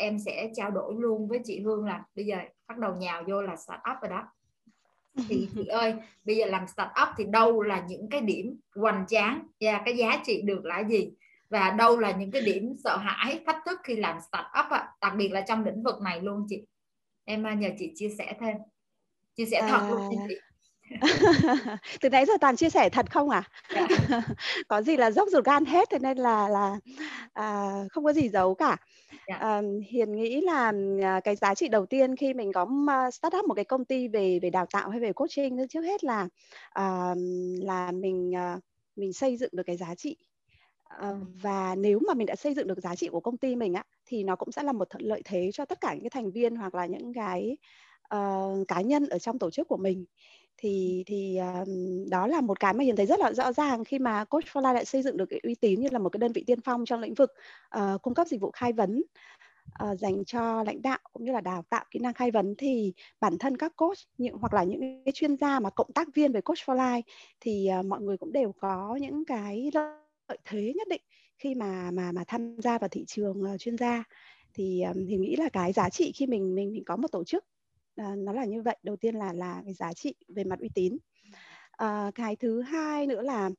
em sẽ trao đổi luôn với chị Hương là bây giờ bắt đầu nhào vô là start up rồi đó. Thì chị ơi bây giờ làm start up thì đâu là những cái điểm hoành tráng và cái giá trị được là gì? Và đâu là những cái điểm sợ hãi thách thức khi làm start up ạ? Đặc biệt là trong lĩnh vực này luôn chị. Em à, nhờ chị chia sẻ thêm. Chia sẻ thật à... luôn chị từ nãy giờ toàn chia sẻ thật không à? Có gì là dốc ruột gan hết thế nên là là à, không có gì giấu cả. À, hiền nghĩ là à, cái giá trị đầu tiên khi mình có start up một cái công ty về về đào tạo hay về coaching trước hết là à, là mình à, mình xây dựng được cái giá trị. À, và nếu mà mình đã xây dựng được giá trị của công ty mình á thì nó cũng sẽ là một lợi thế cho tất cả những cái thành viên hoặc là những cái uh, cá nhân ở trong tổ chức của mình thì thì uh, đó là một cái mà hiền thấy rất là rõ ràng khi mà coach for life lại xây dựng được cái uy tín như là một cái đơn vị tiên phong trong lĩnh vực uh, cung cấp dịch vụ khai vấn uh, dành cho lãnh đạo cũng như là đào tạo kỹ năng khai vấn. Thì bản thân các coach những hoặc là những cái chuyên gia mà cộng tác viên về coach for life thì uh, mọi người cũng đều có những cái lợi thế nhất định khi mà mà mà tham gia vào thị trường uh, chuyên gia. Thì um, thì nghĩ là cái giá trị khi mình mình mình có một tổ chức à, nó là như vậy. Đầu tiên là là cái giá trị về mặt uy tín. À, cái thứ hai nữa là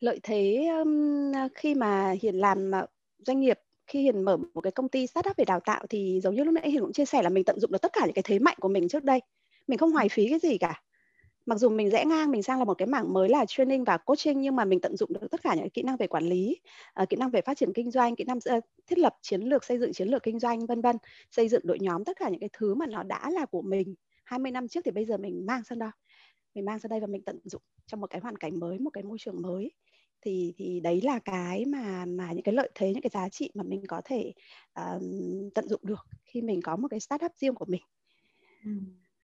lợi thế um, khi mà hiền làm ờ, doanh nghiệp khi hiền mở một cái công ty startup về đào tạo thì giống như lúc nãy hiền cũng chia sẻ là mình tận dụng được tất cả những cái thế mạnh của mình trước đây. Mình không hoài phí cái gì cả mặc dù mình rẽ ngang mình sang là một cái mảng mới là training và coaching nhưng mà mình tận dụng được tất cả những kỹ năng về quản lý uh, kỹ năng về phát triển kinh doanh kỹ năng uh, thiết lập chiến lược xây dựng chiến lược kinh doanh vân vân xây dựng đội nhóm tất cả những cái thứ mà nó đã là của mình. 20 năm trước thì bây giờ mình mang sang đó mình mang sang đây và mình tận dụng trong một cái hoàn cảnh mới một cái môi trường mới. Thì thì đấy là cái mà mà những cái lợi thế những cái giá trị mà mình có thể uh, tận dụng được khi mình có một cái startup riêng của mình. Ừ